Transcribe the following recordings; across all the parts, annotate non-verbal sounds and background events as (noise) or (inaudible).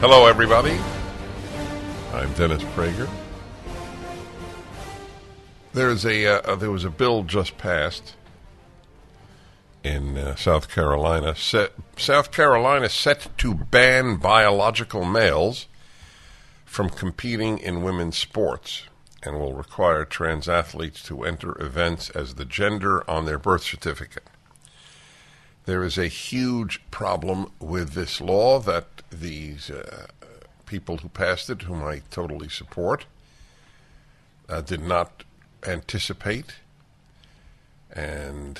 Hello, everybody. I'm Dennis Prager. There's a uh, there was a bill just passed in uh, South Carolina. Set, South Carolina set to ban biological males from competing in women's sports and will require trans athletes to enter events as the gender on their birth certificate. There is a huge problem with this law that these uh, people who passed it, whom I totally support, uh, did not anticipate. And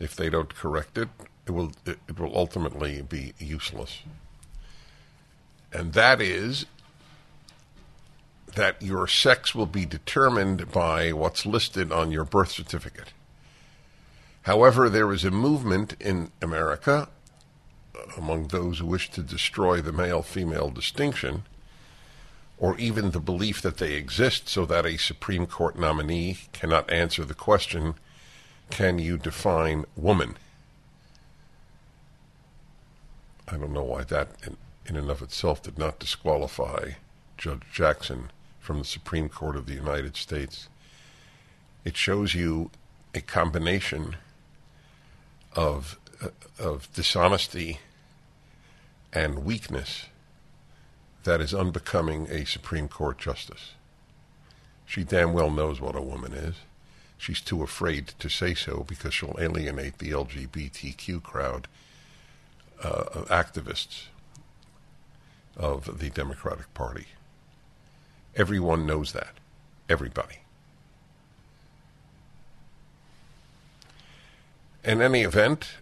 if they don't correct it, it will it, it will ultimately be useless. And that is that your sex will be determined by what's listed on your birth certificate. However, there is a movement in America uh, among those who wish to destroy the male female distinction, or even the belief that they exist so that a Supreme Court nominee cannot answer the question can you define woman? I don't know why that, in, in and of itself, did not disqualify Judge Jackson from the Supreme Court of the United States. It shows you a combination of of dishonesty and weakness that is unbecoming a Supreme Court justice. She damn well knows what a woman is. She's too afraid to say so because she'll alienate the LGBTQ crowd uh, of activists of the Democratic Party. Everyone knows that. Everybody. In any event,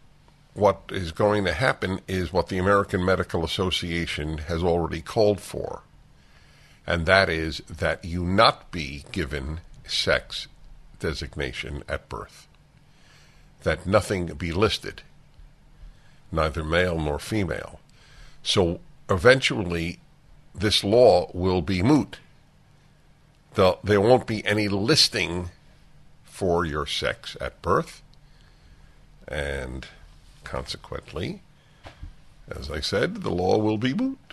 what is going to happen is what the American Medical Association has already called for, and that is that you not be given sex designation at birth, that nothing be listed, neither male nor female. So eventually, this law will be moot. There won't be any listing for your sex at birth, and Consequently, as I said, the law will be moot.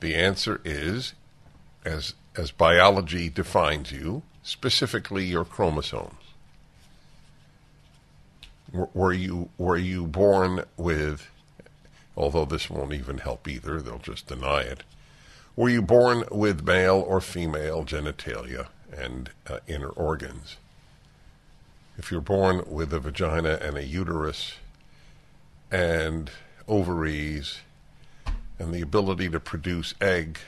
The answer is, as, as biology defines you, specifically your chromosomes. Were you, were you born with, although this won't even help either, they'll just deny it, were you born with male or female genitalia and uh, inner organs? If you're born with a vagina and a uterus and ovaries and the ability to produce egg,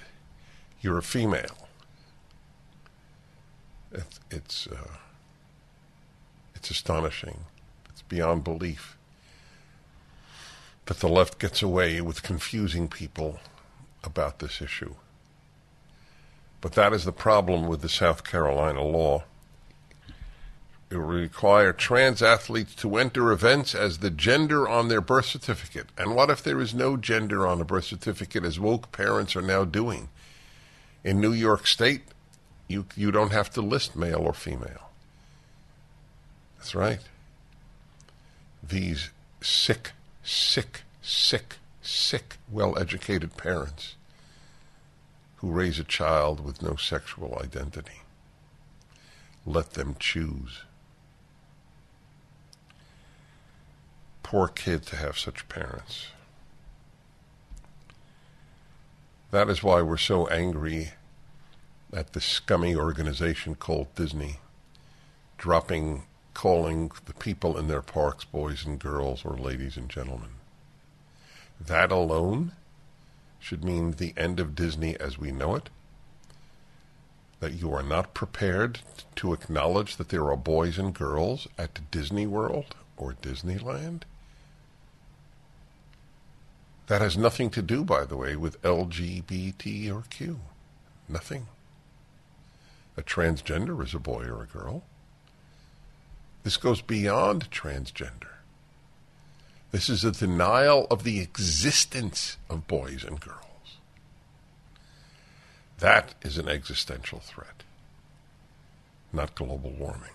you're a female. It's it's, uh, it's astonishing. It's beyond belief that the left gets away with confusing people about this issue. But that is the problem with the South Carolina law. It will require trans athletes to enter events as the gender on their birth certificate. And what if there is no gender on a birth certificate, as woke parents are now doing? In New York State, you, you don't have to list male or female. That's right. These sick, sick, sick, sick, well educated parents who raise a child with no sexual identity. Let them choose. Poor kid to have such parents. That is why we're so angry at the scummy organization called Disney, dropping, calling the people in their parks boys and girls or ladies and gentlemen. That alone should mean the end of Disney as we know it. That you are not prepared to acknowledge that there are boys and girls at Disney World or Disneyland That has nothing to do, by the way, with LGBT or Q. Nothing. A transgender is a boy or a girl. This goes beyond transgender. This is a denial of the existence of boys and girls. That is an existential threat, not global warming,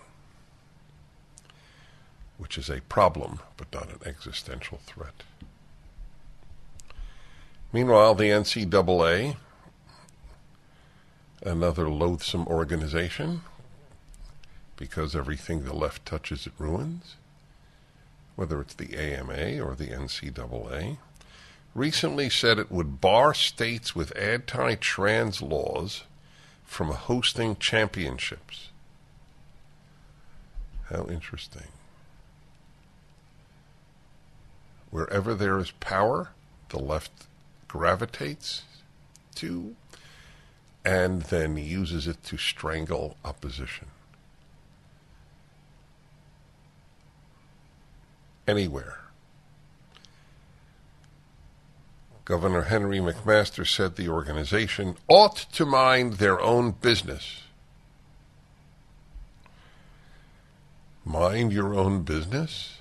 which is a problem but not an existential threat. Meanwhile, the NCAA, another loathsome organization, because everything the left touches it ruins, whether it's the AMA or the NCAA, recently said it would bar states with anti trans laws from hosting championships. How interesting. Wherever there is power, the left gravitates to and then uses it to strangle opposition. Anywhere. Governor Henry McMaster said the organization ought to mind their own business. Mind your own business?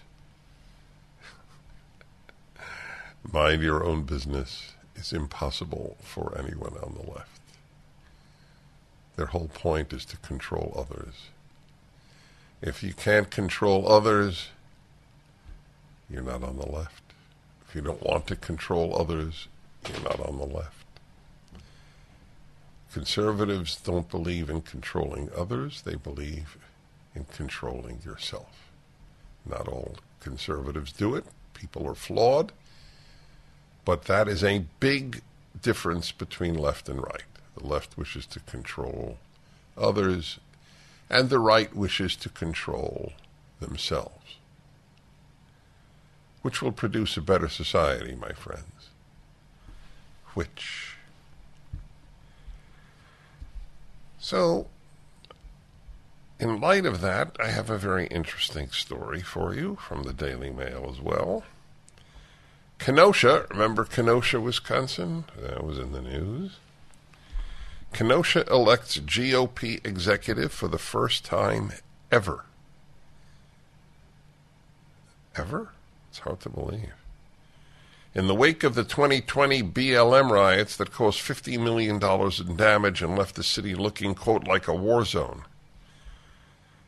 (laughs) mind your own business is impossible for anyone on the left. Their whole point is to control others. If you can't control others, you're not on the left. If you don't want to control others, you're not on the left. Conservatives don't believe in controlling others, they believe in controlling yourself. Not all conservatives do it. People are flawed. But that is a big difference between left and right. The left wishes to control others, and the right wishes to control themselves which will produce a better society, my friends. Which. So, in light of that, I have a very interesting story for you from the Daily Mail as well. Kenosha, remember Kenosha, Wisconsin? That was in the news. Kenosha elects GOP executive for the first time ever. Ever? It's hard to believe. In the wake of the 2020 BLM riots that caused $50 million in damage and left the city looking, quote, like a war zone,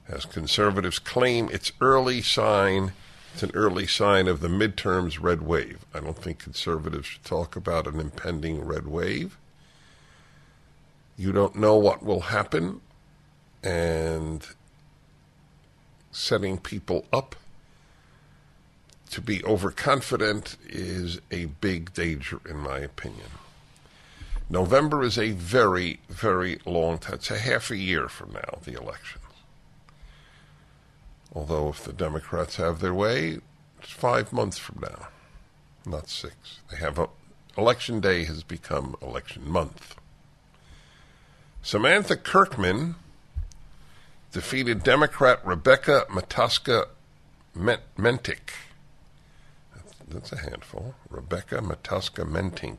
as conservatives claim it's early sign, it's an early sign of the midterms red wave. I don't think conservatives should talk about an impending red wave. You don't know what will happen, and setting people up to be overconfident is a big danger, in my opinion. November is a very, very long time. It's a half a year from now, the elections. Although, if the Democrats have their way, it's five months from now, not six. They have a, election day has become election month. Samantha Kirkman defeated Democrat Rebecca Matoska Mentink that's a handful. Rebecca Matoska Mentink.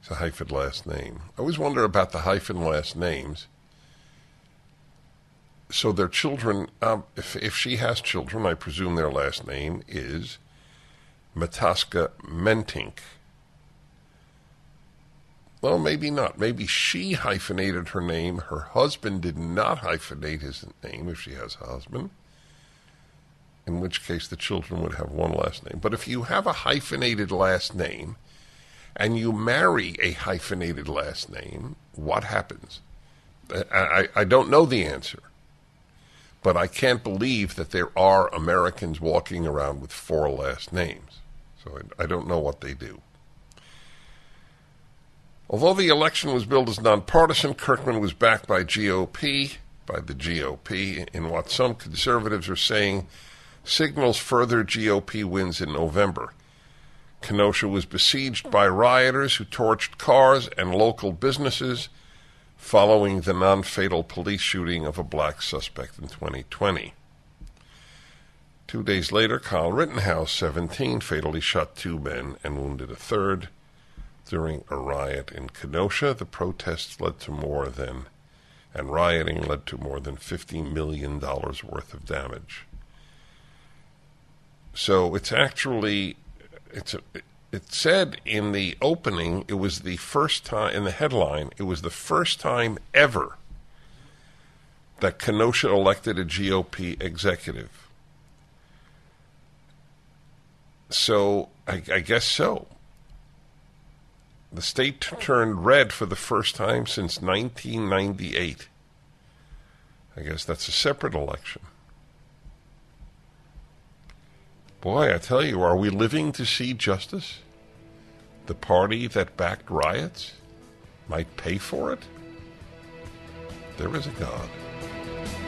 It's a hyphen last name. I always wonder about the hyphen last names. So their children, um, if, if she has children, I presume their last name is Matoska Mentink. Well, maybe not. Maybe she hyphenated her name. Her husband did not hyphenate his name if she has a husband in which case the children would have one last name. But if you have a hyphenated last name and you marry a hyphenated last name, what happens? I, I, I don't know the answer. But I can't believe that there are Americans walking around with four last names. So I, I don't know what they do. Although the election was billed as nonpartisan, Kirkman was backed by GOP, by the GOP, in what some conservatives are saying signals further GOP wins in November. Kenosha was besieged by rioters who torched cars and local businesses following the non fatal police shooting of a black suspect in 2020. Two days later, Kyle Rittenhouse, 17, fatally shot two men and wounded a third. During a riot in Kenosha, the protests led to more than, and rioting led to more than $50 million worth of damage. So it's actually, it's a, it said in the opening, it was the first time, in the headline, it was the first time ever that Kenosha elected a GOP executive. So I, I guess so. The state turned red for the first time since 1998. I guess that's a separate election. Boy, I tell you, are we living to see justice? The party that backed riots might pay for it? There is a God.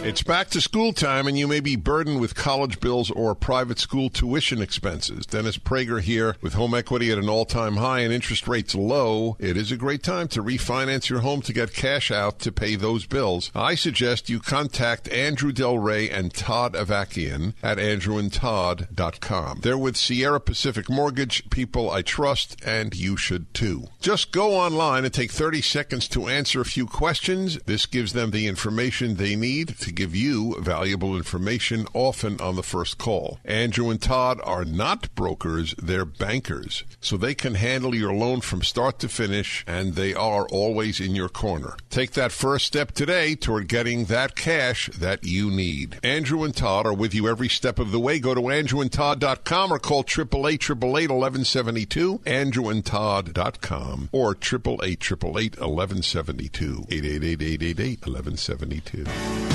It's back to school time, and you may be burdened with college bills or private school tuition expenses. Dennis Prager here with home equity at an all time high and interest rates low. It is a great time to refinance your home to get cash out to pay those bills. I suggest you contact Andrew Del Rey and Todd Avakian at andrewandtodd.com. They're with Sierra Pacific Mortgage, people I trust, and you should too. Just go online and take 30 seconds to answer a few questions. This gives them the information they need to give you valuable information, often on the first call. Andrew and Todd are not brokers, they're bankers. So they can handle your loan from start to finish, and they are always in your corner. Take that first step today toward getting that cash that you need. Andrew and Todd are with you every step of the way. Go to andrewandtodd.com or call 888 1172 andrewandtodd.com or 888 1172 888 888 1172.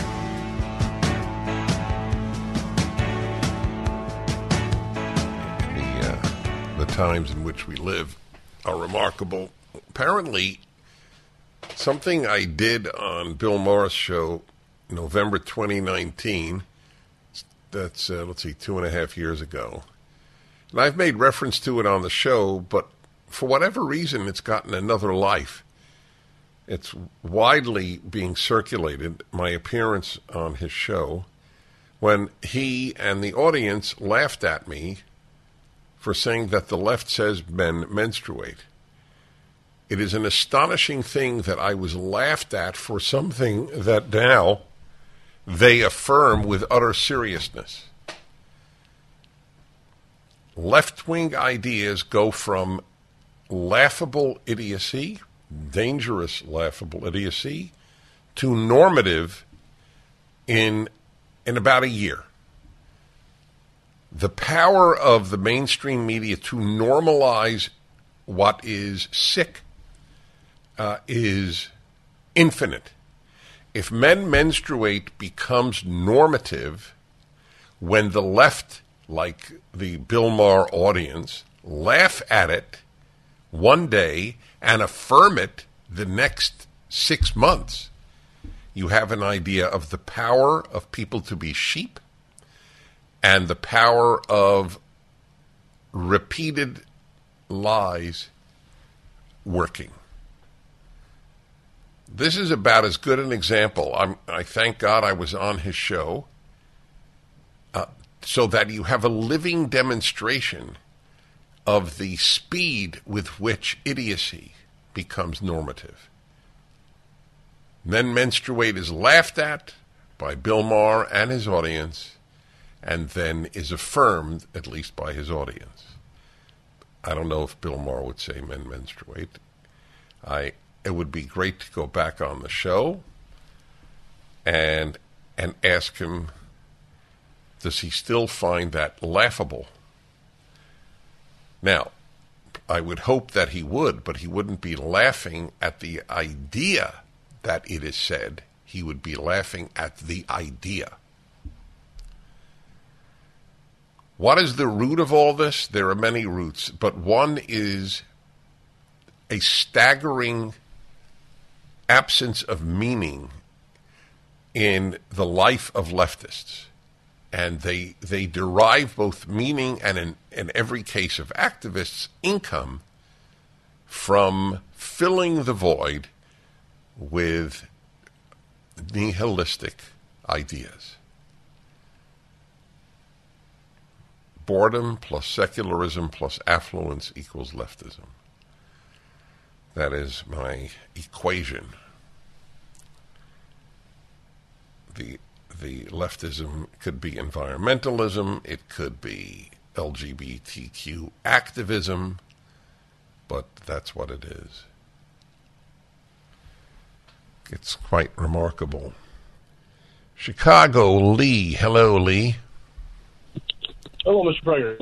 Times in which we live are remarkable. Apparently, something I did on Bill Maher's show November 2019, that's, uh, let's see, two and a half years ago. And I've made reference to it on the show, but for whatever reason, it's gotten another life. It's widely being circulated, my appearance on his show, when he and the audience laughed at me for saying that the left says men menstruate. It is an astonishing thing that I was laughed at for something that now they affirm with utter seriousness. Left wing ideas go from laughable idiocy, dangerous laughable idiocy, to normative in, in about a year the power of the mainstream media to normalize what is sick uh, is infinite. If men menstruate becomes normative when the left, like the Bill Maher audience, laugh at it one day and affirm it the next six months, you have an idea of the power of people to be sheep and the power of repeated lies working. This is about as good an example. I'm, i thank God I was on his show uh, so that you have a living demonstration of the speed with which idiocy becomes normative. Men menstruate is laughed at by Bill Maher and his audience and then is affirmed, at least by his audience. I don't know if Bill Maher would say men menstruate. I it would be great to go back on the show and and ask him does he still find that laughable? Now, I would hope that he would, but he wouldn't be laughing at the idea that it is said. He would be laughing at the idea. What is the root of all this? There are many roots, but one is a staggering absence of meaning in the life of leftists. And they, they derive both meaning and, in, in every case of activists, income from filling the void with nihilistic ideas. Boredom plus secularism plus affluence equals leftism. That is my equation. The the leftism could be environmentalism, it could be LGBTQ activism, but that's what it is. It's quite remarkable. Chicago, Lee. Hello, Lee. Hello, Mr. Prager.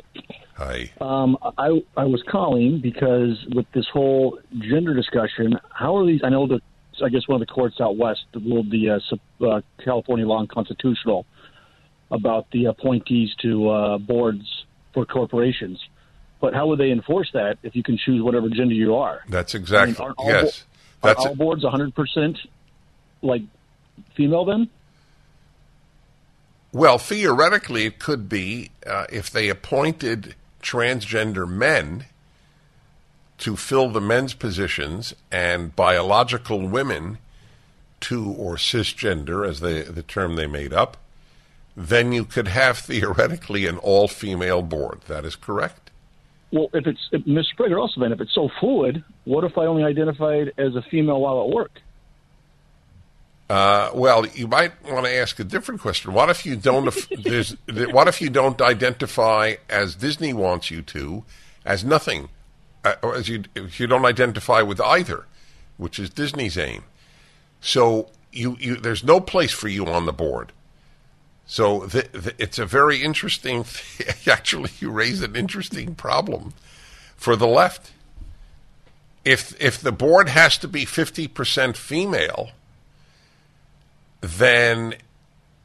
Hi. Um, I I was calling because with this whole gender discussion, how are these? I know that I guess one of the courts out west ruled the uh, uh, California law unconstitutional about the appointees to uh, boards for corporations. But how would they enforce that if you can choose whatever gender you are? That's exactly I mean, yes. Bo- That's are all boards 100 percent like female then? Well, theoretically, it could be uh, if they appointed transgender men to fill the men's positions and biological women to, or cisgender, as they, the term they made up, then you could have theoretically an all female board. That is correct. Well, if it's Mr. Prager also then if it's so fluid, what if I only identified as a female while at work? Uh, well, you might want to ask a different question. What if you don't? (laughs) there's, what if you don't identify as Disney wants you to, as nothing, uh, or as you if you don't identify with either, which is Disney's aim. So you, you there's no place for you on the board. So the, the, it's a very interesting. (laughs) Actually, you raise an interesting problem for the left. If if the board has to be fifty percent female then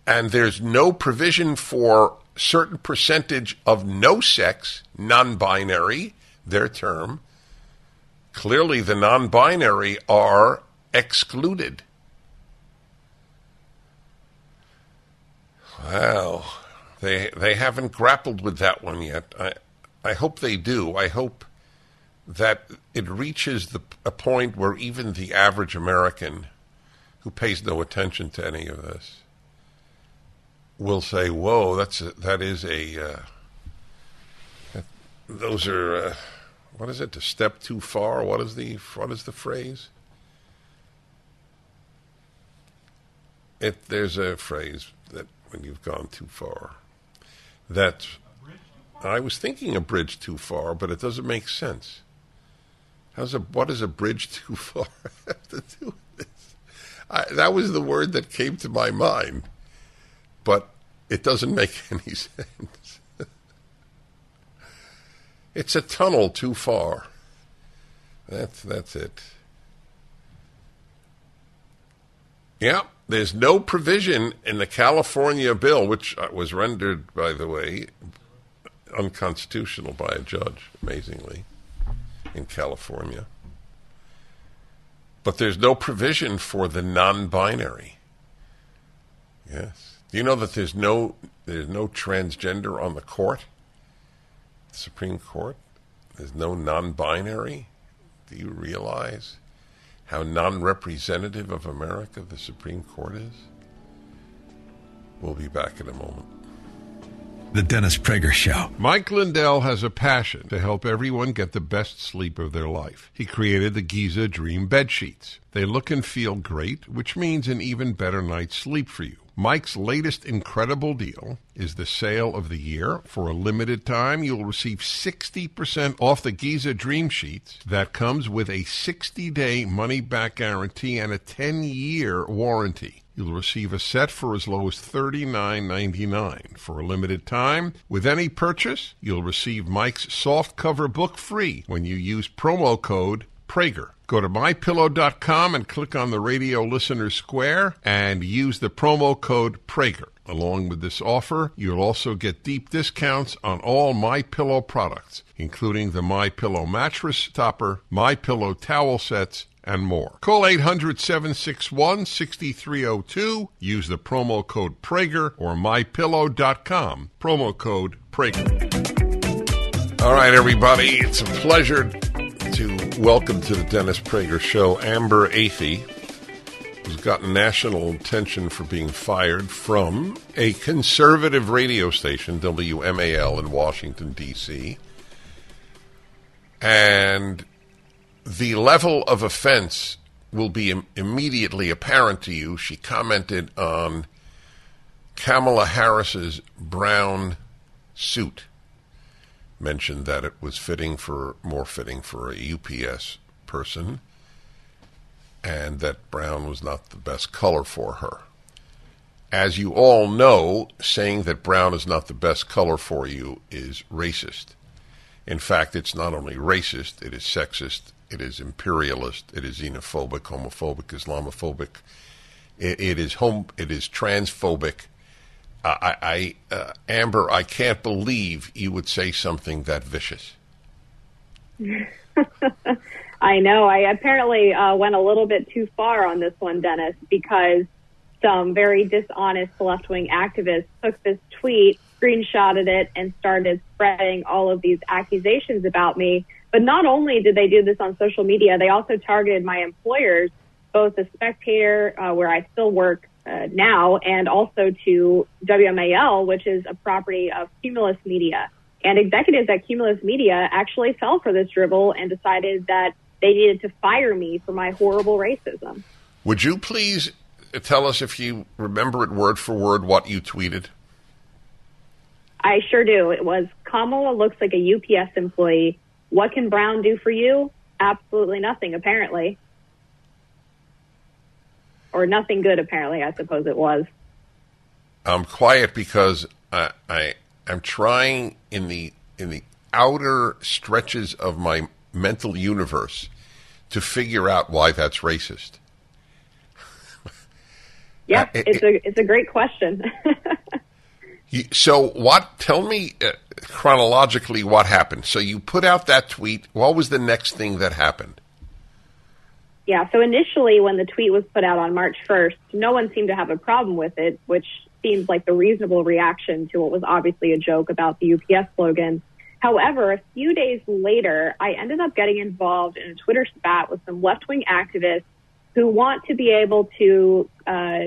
and there's no provision for certain percentage of no sex, non-binary, their term, clearly the non-binary are excluded. Well, they they haven't grappled with that one yet. I I hope they do. I hope that it reaches the a point where even the average American who pays no attention to any of this will say, "Whoa, that's a, that is a uh, that, those are uh, what is it? To step too far? What is the what is the phrase? It there's a phrase that when you've gone too far. That I was thinking a bridge too far, but it doesn't make sense. How's a what does a bridge (laughs) too far have to do? I, that was the word that came to my mind, but it doesn't make (laughs) any sense. it's a tunnel too far. That's that's it. Yeah, there's no provision in the California bill, which uh, was rendered, by the way, unconstitutional by a judge, amazingly, in California. But there's no provision for the non-binary. Yes. Do you know that there's no there's no transgender on the court? The Supreme Court? There's no non-binary? Do you realize how non-representative of America the Supreme Court is? We'll be back in a moment. The Dennis Prager Show. Mike Lindell has a passion to help everyone get the best sleep of their life. He created the Giza Dream Bed Sheets. They look and feel great, which means an even better night's sleep for you. Mike's latest incredible deal is the sale of the year. For a limited time, you'll receive 60% off the Giza Dream Sheets. That comes with a 60 day money back guarantee and a 10 year warranty. You'll receive a set for as low as $39.99 for a limited time. With any purchase, you'll receive Mike's soft cover book free when you use promo code Prager. Go to mypillow.com and click on the radio listener square and use the promo code Prager. Along with this offer, you'll also get deep discounts on all My Pillow products, including the My Pillow mattress topper, My Pillow towel sets, and more. Call 800-761-6302. Use the promo code Prager or mypillow.com. Promo code Prager. All right, everybody. It's a pleasure to welcome to the Dennis Prager Show Amber Athey, has gotten national attention for being fired from a conservative radio station, WMAL, in Washington, D.C. And the level of offense will be Im- immediately apparent to you. She commented on Kamala Harris's brown suit, mentioned that it was fitting for more fitting for a UPS person, and that brown was not the best color for her. As you all know, saying that brown is not the best color for you is racist. In fact, it's not only racist, it is sexist, it is imperialist, it is xenophobic, homophobic, Islamophobic, it, it is home, it is transphobic. I, I uh, Amber, I can't believe you would say something that vicious. (laughs) I know. I apparently uh, went a little bit too far on this one, Dennis, because some very dishonest left wing activists took this tweet, screenshotted it, and started spreading all of these accusations about me. But not only did they do this on social media, they also targeted my employers, both the Spectator, uh, where I still work uh, now, and also to WMAL, which is a property of Cumulus Media. And executives at Cumulus Media actually fell for this dribble and decided that they needed to fire me for my horrible racism. Would you please tell us if you remember it word for word what you tweeted? I sure do. It was Kamala looks like a UPS employee. What can Brown do for you? Absolutely nothing, apparently. Or nothing good, apparently, I suppose it was. I'm quiet because I, I I'm trying in the in the outer stretches of my mental universe to figure out why that's racist. (laughs) Yeah, Uh, it- it's a it's a great question. (laughs) You, so what? Tell me uh, chronologically what happened. So you put out that tweet. What was the next thing that happened? Yeah, so initially when the tweet was put out on March 1st, no one seemed to have a problem with it, which seems like the reasonable reaction to what was obviously a joke about the UPS slogan. However, a few days later, I ended up getting involved in a Twitter spat with some left wing activists who want to be able to uh,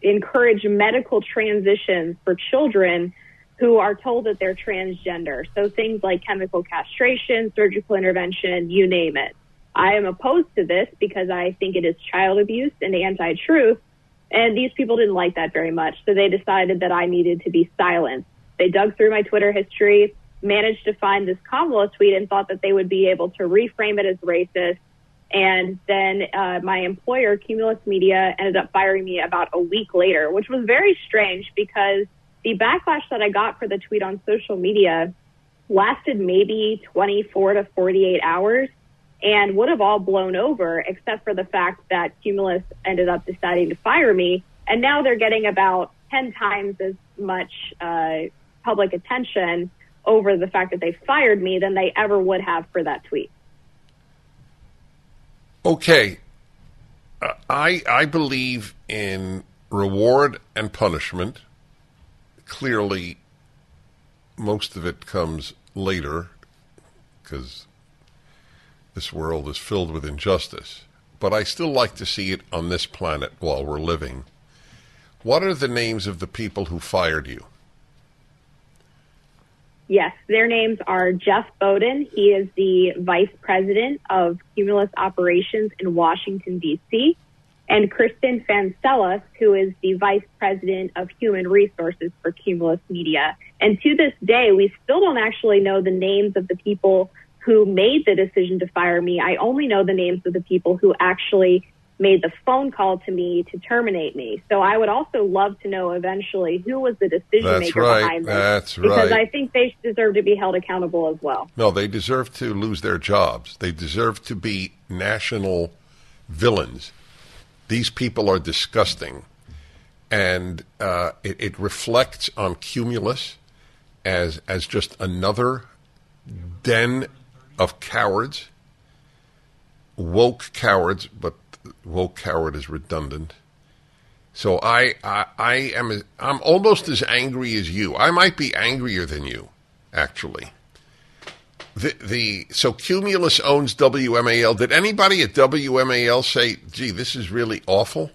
encourage medical transitions for children who are told that they're transgender. So things like chemical castration, surgical intervention, you name it. I am opposed to this because I think it is child abuse and anti truth. And these people didn't like that very much. So they decided that I needed to be silenced. They dug through my Twitter history, managed to find this Kamala tweet and thought that they would be able to reframe it as racist. And then uh, my employer, Cumulus Media, ended up firing me about a week later, which was very strange because the backlash that I got for the tweet on social media lasted maybe 24 to 48 hours and would have all blown over except for the fact that Cumulus ended up deciding to fire me. And now they're getting about 10 times as much uh, public attention over the fact that they fired me than they ever would have for that tweet. Okay, uh, I I believe in reward and punishment. Clearly, most of it comes later because this world is filled with injustice. But I still like to see it on this planet while we're living. What are the names of the people who fired you? Yes, their names are Jeff Bowden. He is the vice president of Cumulus Operations in Washington, D.C., and Kristen Fancelis, who is the vice president of human resources for Cumulus Media. And to this day, we still don't actually know the names of the people who made the decision to fire me. I only know the names of the people who actually made the phone call to me to terminate me. So I would also love to know eventually who was the decision That's maker right. behind this. That's because right. I think they deserve to be held accountable as well. No, they deserve to lose their jobs. They deserve to be national villains. These people are disgusting. And uh, it, it reflects on Cumulus as, as just another den of cowards, woke cowards, but woke coward is redundant. So I, I, I am I'm almost as angry as you. I might be angrier than you, actually. The, the so Cumulus owns WMAL. Did anybody at WMAL say, "Gee, this is really awful"?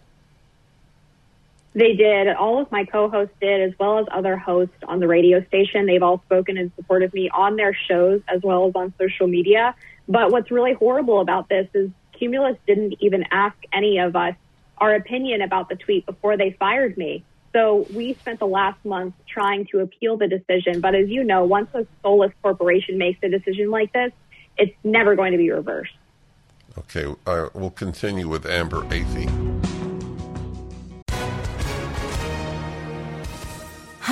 They did. All of my co-hosts did, as well as other hosts on the radio station. They've all spoken in support of me on their shows as well as on social media. But what's really horrible about this is Cumulus didn't even ask any of us our opinion about the tweet before they fired me. So we spent the last month trying to appeal the decision. But as you know, once a soulless corporation makes a decision like this, it's never going to be reversed. Okay, uh, we'll continue with Amber Athey.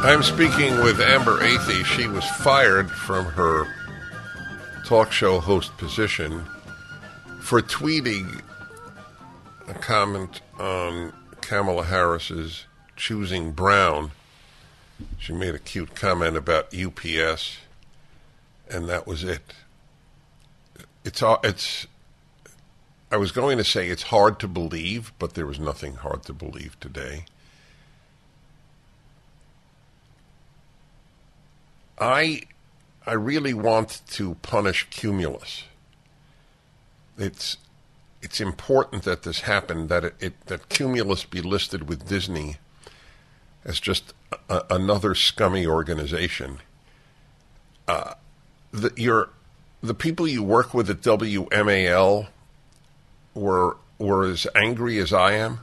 I'm speaking with Amber Athey. She was fired from her talk show host position for tweeting a comment on Kamala Harris's choosing Brown. She made a cute comment about UPS, and that was it. It's all it's. I was going to say it's hard to believe, but there was nothing hard to believe today. I I really want to punish Cumulus it's it's important that this happened. That it, it that Cumulus be listed with Disney as just a, another scummy organization. Uh, the, your the people you work with at WMAL were were as angry as I am.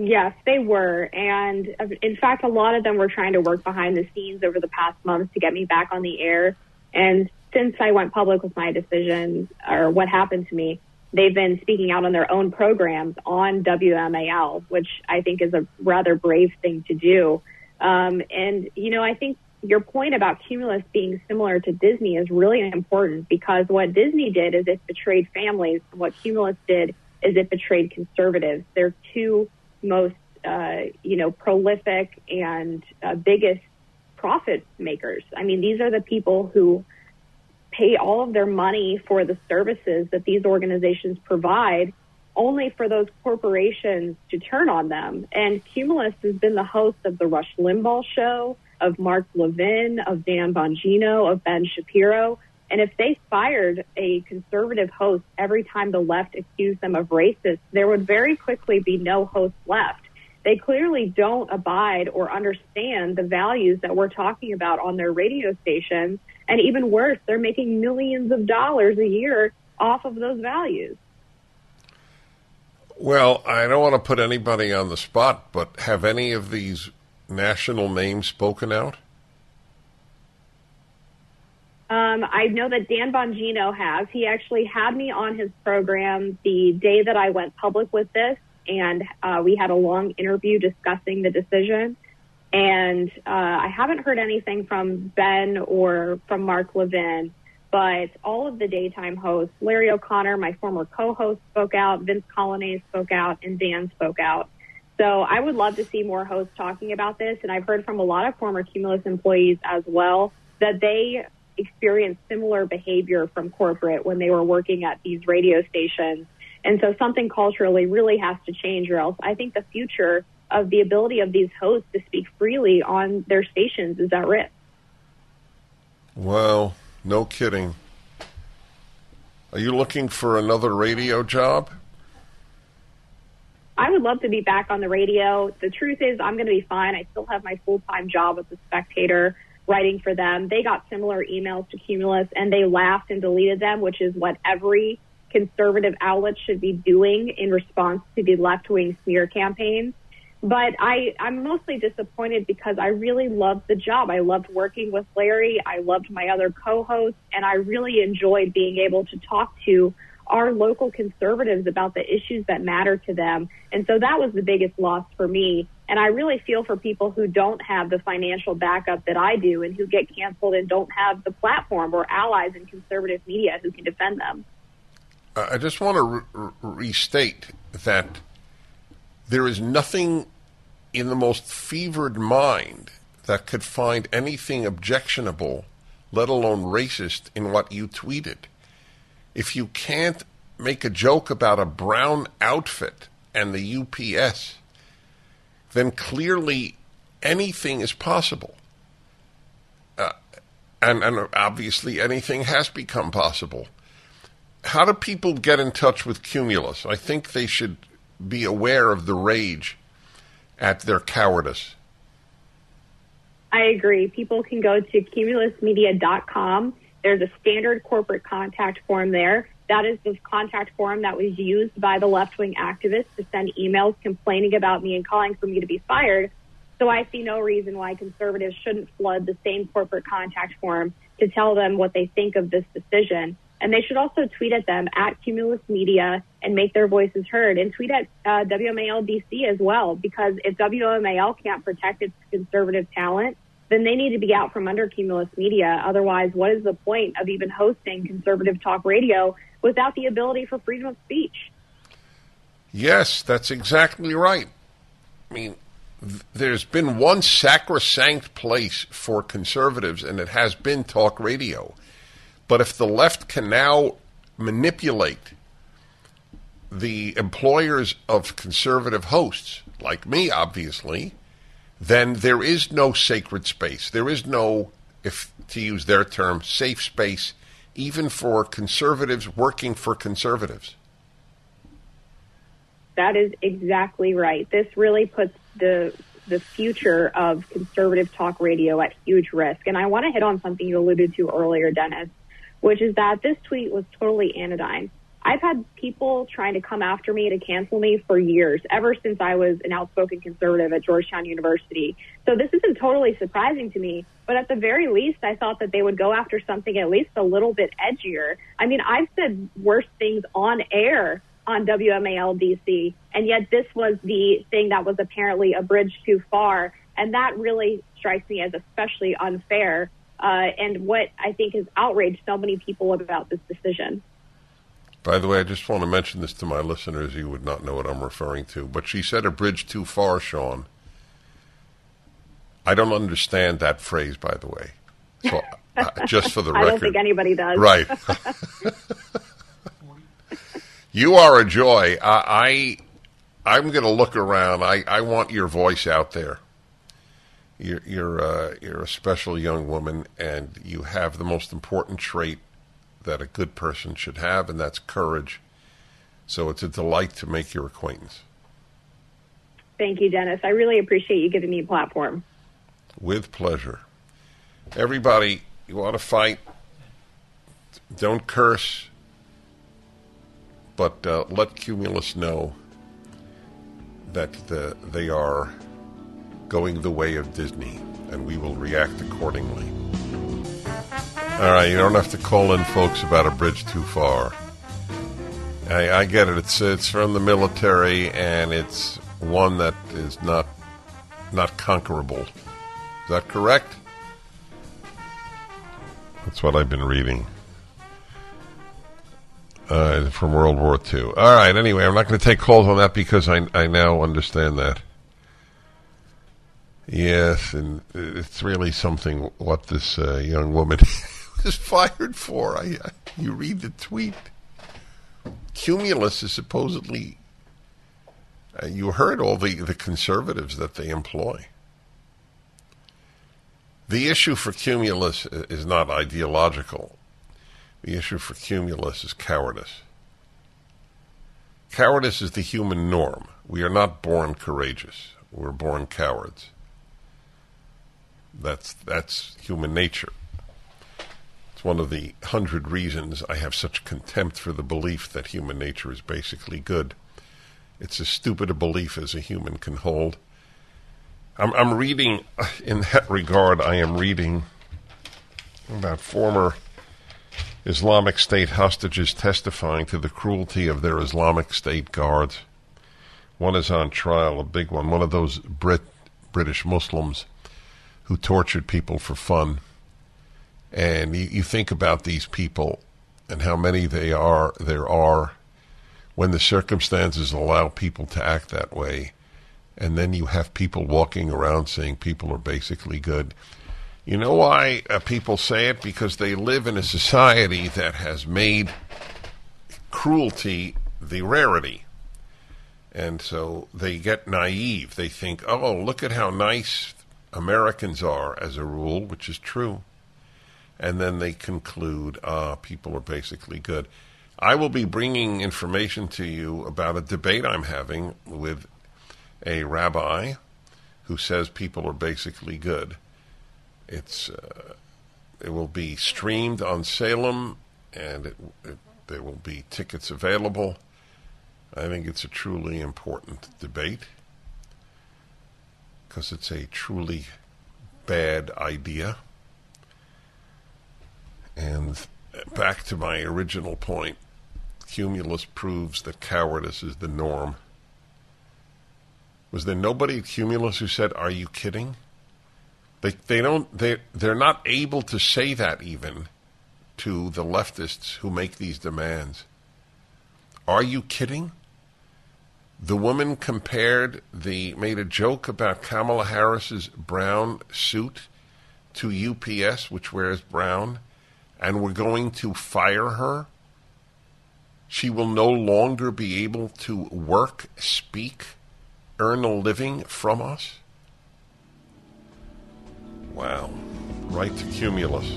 Yes, they were. And uh, in fact, a lot of them were trying to work behind the scenes over the past months to get me back on the air. And since I went public with my decision or what happened to me, they've been speaking out on their own programs on WMAL, which I think is a rather brave thing to do. Um, and, you know, I think your point about Cumulus being similar to Disney is really important because what Disney did is it betrayed families. And what Cumulus did is it betrayed conservatives. They're two most, uh, you know, prolific and uh, biggest profit makers. I mean, these are the people who pay all of their money for the services that these organizations provide only for those corporations to turn on them. And Cumulus has been the host of the Rush Limbaugh show, of Mark Levin, of Dan Bongino, of Ben Shapiro. And if they fired a conservative host every time the left accused them of racist, there would very quickly be no host left. They clearly don't abide or understand the values that we're talking about on their radio stations and even worse, they're making millions of dollars a year off of those values. Well, I don't want to put anybody on the spot, but have any of these national names spoken out? Um, I know that Dan Bongino has. He actually had me on his program the day that I went public with this, and uh, we had a long interview discussing the decision. And uh, I haven't heard anything from Ben or from Mark Levin, but all of the daytime hosts, Larry O'Connor, my former co-host, spoke out, Vince Coglianese spoke out, and Dan spoke out. So I would love to see more hosts talking about this. And I've heard from a lot of former Cumulus employees as well that they experienced similar behavior from corporate when they were working at these radio stations. And so something culturally really has to change, or else I think the future of the ability of these hosts to speak freely on their stations is at risk. Well, no kidding. Are you looking for another radio job? I would love to be back on the radio. The truth is, I'm going to be fine. I still have my full time job at the Spectator writing for them. They got similar emails to Cumulus and they laughed and deleted them, which is what every conservative outlet should be doing in response to the left wing smear campaigns. But I, I'm mostly disappointed because I really loved the job. I loved working with Larry. I loved my other co-hosts, and I really enjoyed being able to talk to our local conservatives about the issues that matter to them. And so that was the biggest loss for me. And I really feel for people who don't have the financial backup that I do and who get canceled and don't have the platform or allies in conservative media who can defend them. Uh, I just want to re- restate that there is nothing in the most fevered mind that could find anything objectionable, let alone racist, in what you tweeted. If you can't make a joke about a brown outfit and the UPS, then clearly anything is possible. Uh, and, and obviously, anything has become possible. How do people get in touch with Cumulus? I think they should be aware of the rage at their cowardice. I agree. People can go to cumulusmedia.com. There's a standard corporate contact form there. That is the contact form that was used by the left wing activists to send emails complaining about me and calling for me to be fired. So I see no reason why conservatives shouldn't flood the same corporate contact form to tell them what they think of this decision. And they should also tweet at them at Cumulus Media and make their voices heard and tweet at uh, WMAL DC as well, because if WMAL can't protect its conservative talent, then they need to be out from under Cumulus Media. Otherwise, what is the point of even hosting conservative talk radio without the ability for freedom of speech? Yes, that's exactly right. I mean, th- there's been one sacrosanct place for conservatives, and it has been talk radio. But if the left can now manipulate the employers of conservative hosts, like me, obviously, then there is no sacred space. There is no, if to use their term, safe space, even for conservatives working for conservatives. That is exactly right. This really puts the the future of conservative talk radio at huge risk. And I want to hit on something you alluded to earlier, Dennis, which is that this tweet was totally anodyne. I've had people trying to come after me to cancel me for years, ever since I was an outspoken conservative at Georgetown University. So this isn't totally surprising to me, but at the very least, I thought that they would go after something at least a little bit edgier. I mean, I've said worse things on air on WMAL DC, and yet this was the thing that was apparently a bridge too far. And that really strikes me as especially unfair uh, and what I think has outraged so many people about this decision. By the way, I just want to mention this to my listeners. You would not know what I'm referring to. But she said a bridge too far, Sean. I don't understand that phrase, by the way. So, (laughs) uh, just for the record. I don't think anybody does. Right. (laughs) (laughs) you are a joy. I, I I'm going to look around. I, I want your voice out there. You're you're uh, you're a special young woman, and you have the most important trait that a good person should have, and that's courage. So it's a delight to make your acquaintance. Thank you, Dennis. I really appreciate you giving me a platform. With pleasure. Everybody, you want to fight? Don't curse, but uh, let Cumulus know that the, they are going the way of Disney, and we will react accordingly. All right, you don't have to call in, folks, about a bridge too far. I, I get it. It's it's from the military, and it's one that is not not conquerable. Is that correct? That's what I've been reading uh, from World War II. All right. Anyway, I'm not going to take calls on that because I I now understand that. Yes, and it's really something what this uh, young woman (laughs) (laughs) was fired for. I, I, you read the tweet. Cumulus is supposedly. Uh, you heard all the, the conservatives that they employ. The issue for Cumulus is not ideological. The issue for Cumulus is cowardice. Cowardice is the human norm. We are not born courageous. We're born cowards. That's that's human nature. It's one of the hundred reasons I have such contempt for the belief that human nature is basically good. It's as stupid a belief as a human can hold, I'm, I'm reading, (laughs) in that regard, I am reading about former Islamic State hostages testifying to the cruelty of their Islamic State guards. One is on trial, a big one, one of those Brit British Muslims who tortured people for fun. And you, you think about these people and how many they are there are when the circumstances allow people to act that way and then you have people walking around saying people are basically good. You know why uh, people say it? Because they live in a society that has made cruelty the rarity. And so they get naive. They think, oh, look at how nice Americans are, as a rule, which is true. And then they conclude, ah, people are basically good. I will be bringing information to you about a debate I'm having with a rabbi who says people are basically good. It's uh, it will be streamed on Salem, and it, it, there will be tickets available. I think it's a truly important debate because it's a truly bad idea. And back to my original point, Cumulus proves that cowardice is the norm. Was there nobody at Cumulus who said, "Are you kidding"? They they don't they they're not able to say that even to the leftists who make these demands. Are you kidding? The woman compared the made a joke about Kamala Harris's brown suit to UPS, which wears brown, and we're going to fire her. She will no longer be able to work, speak, earn a living from us? Wow. Right to Cumulus.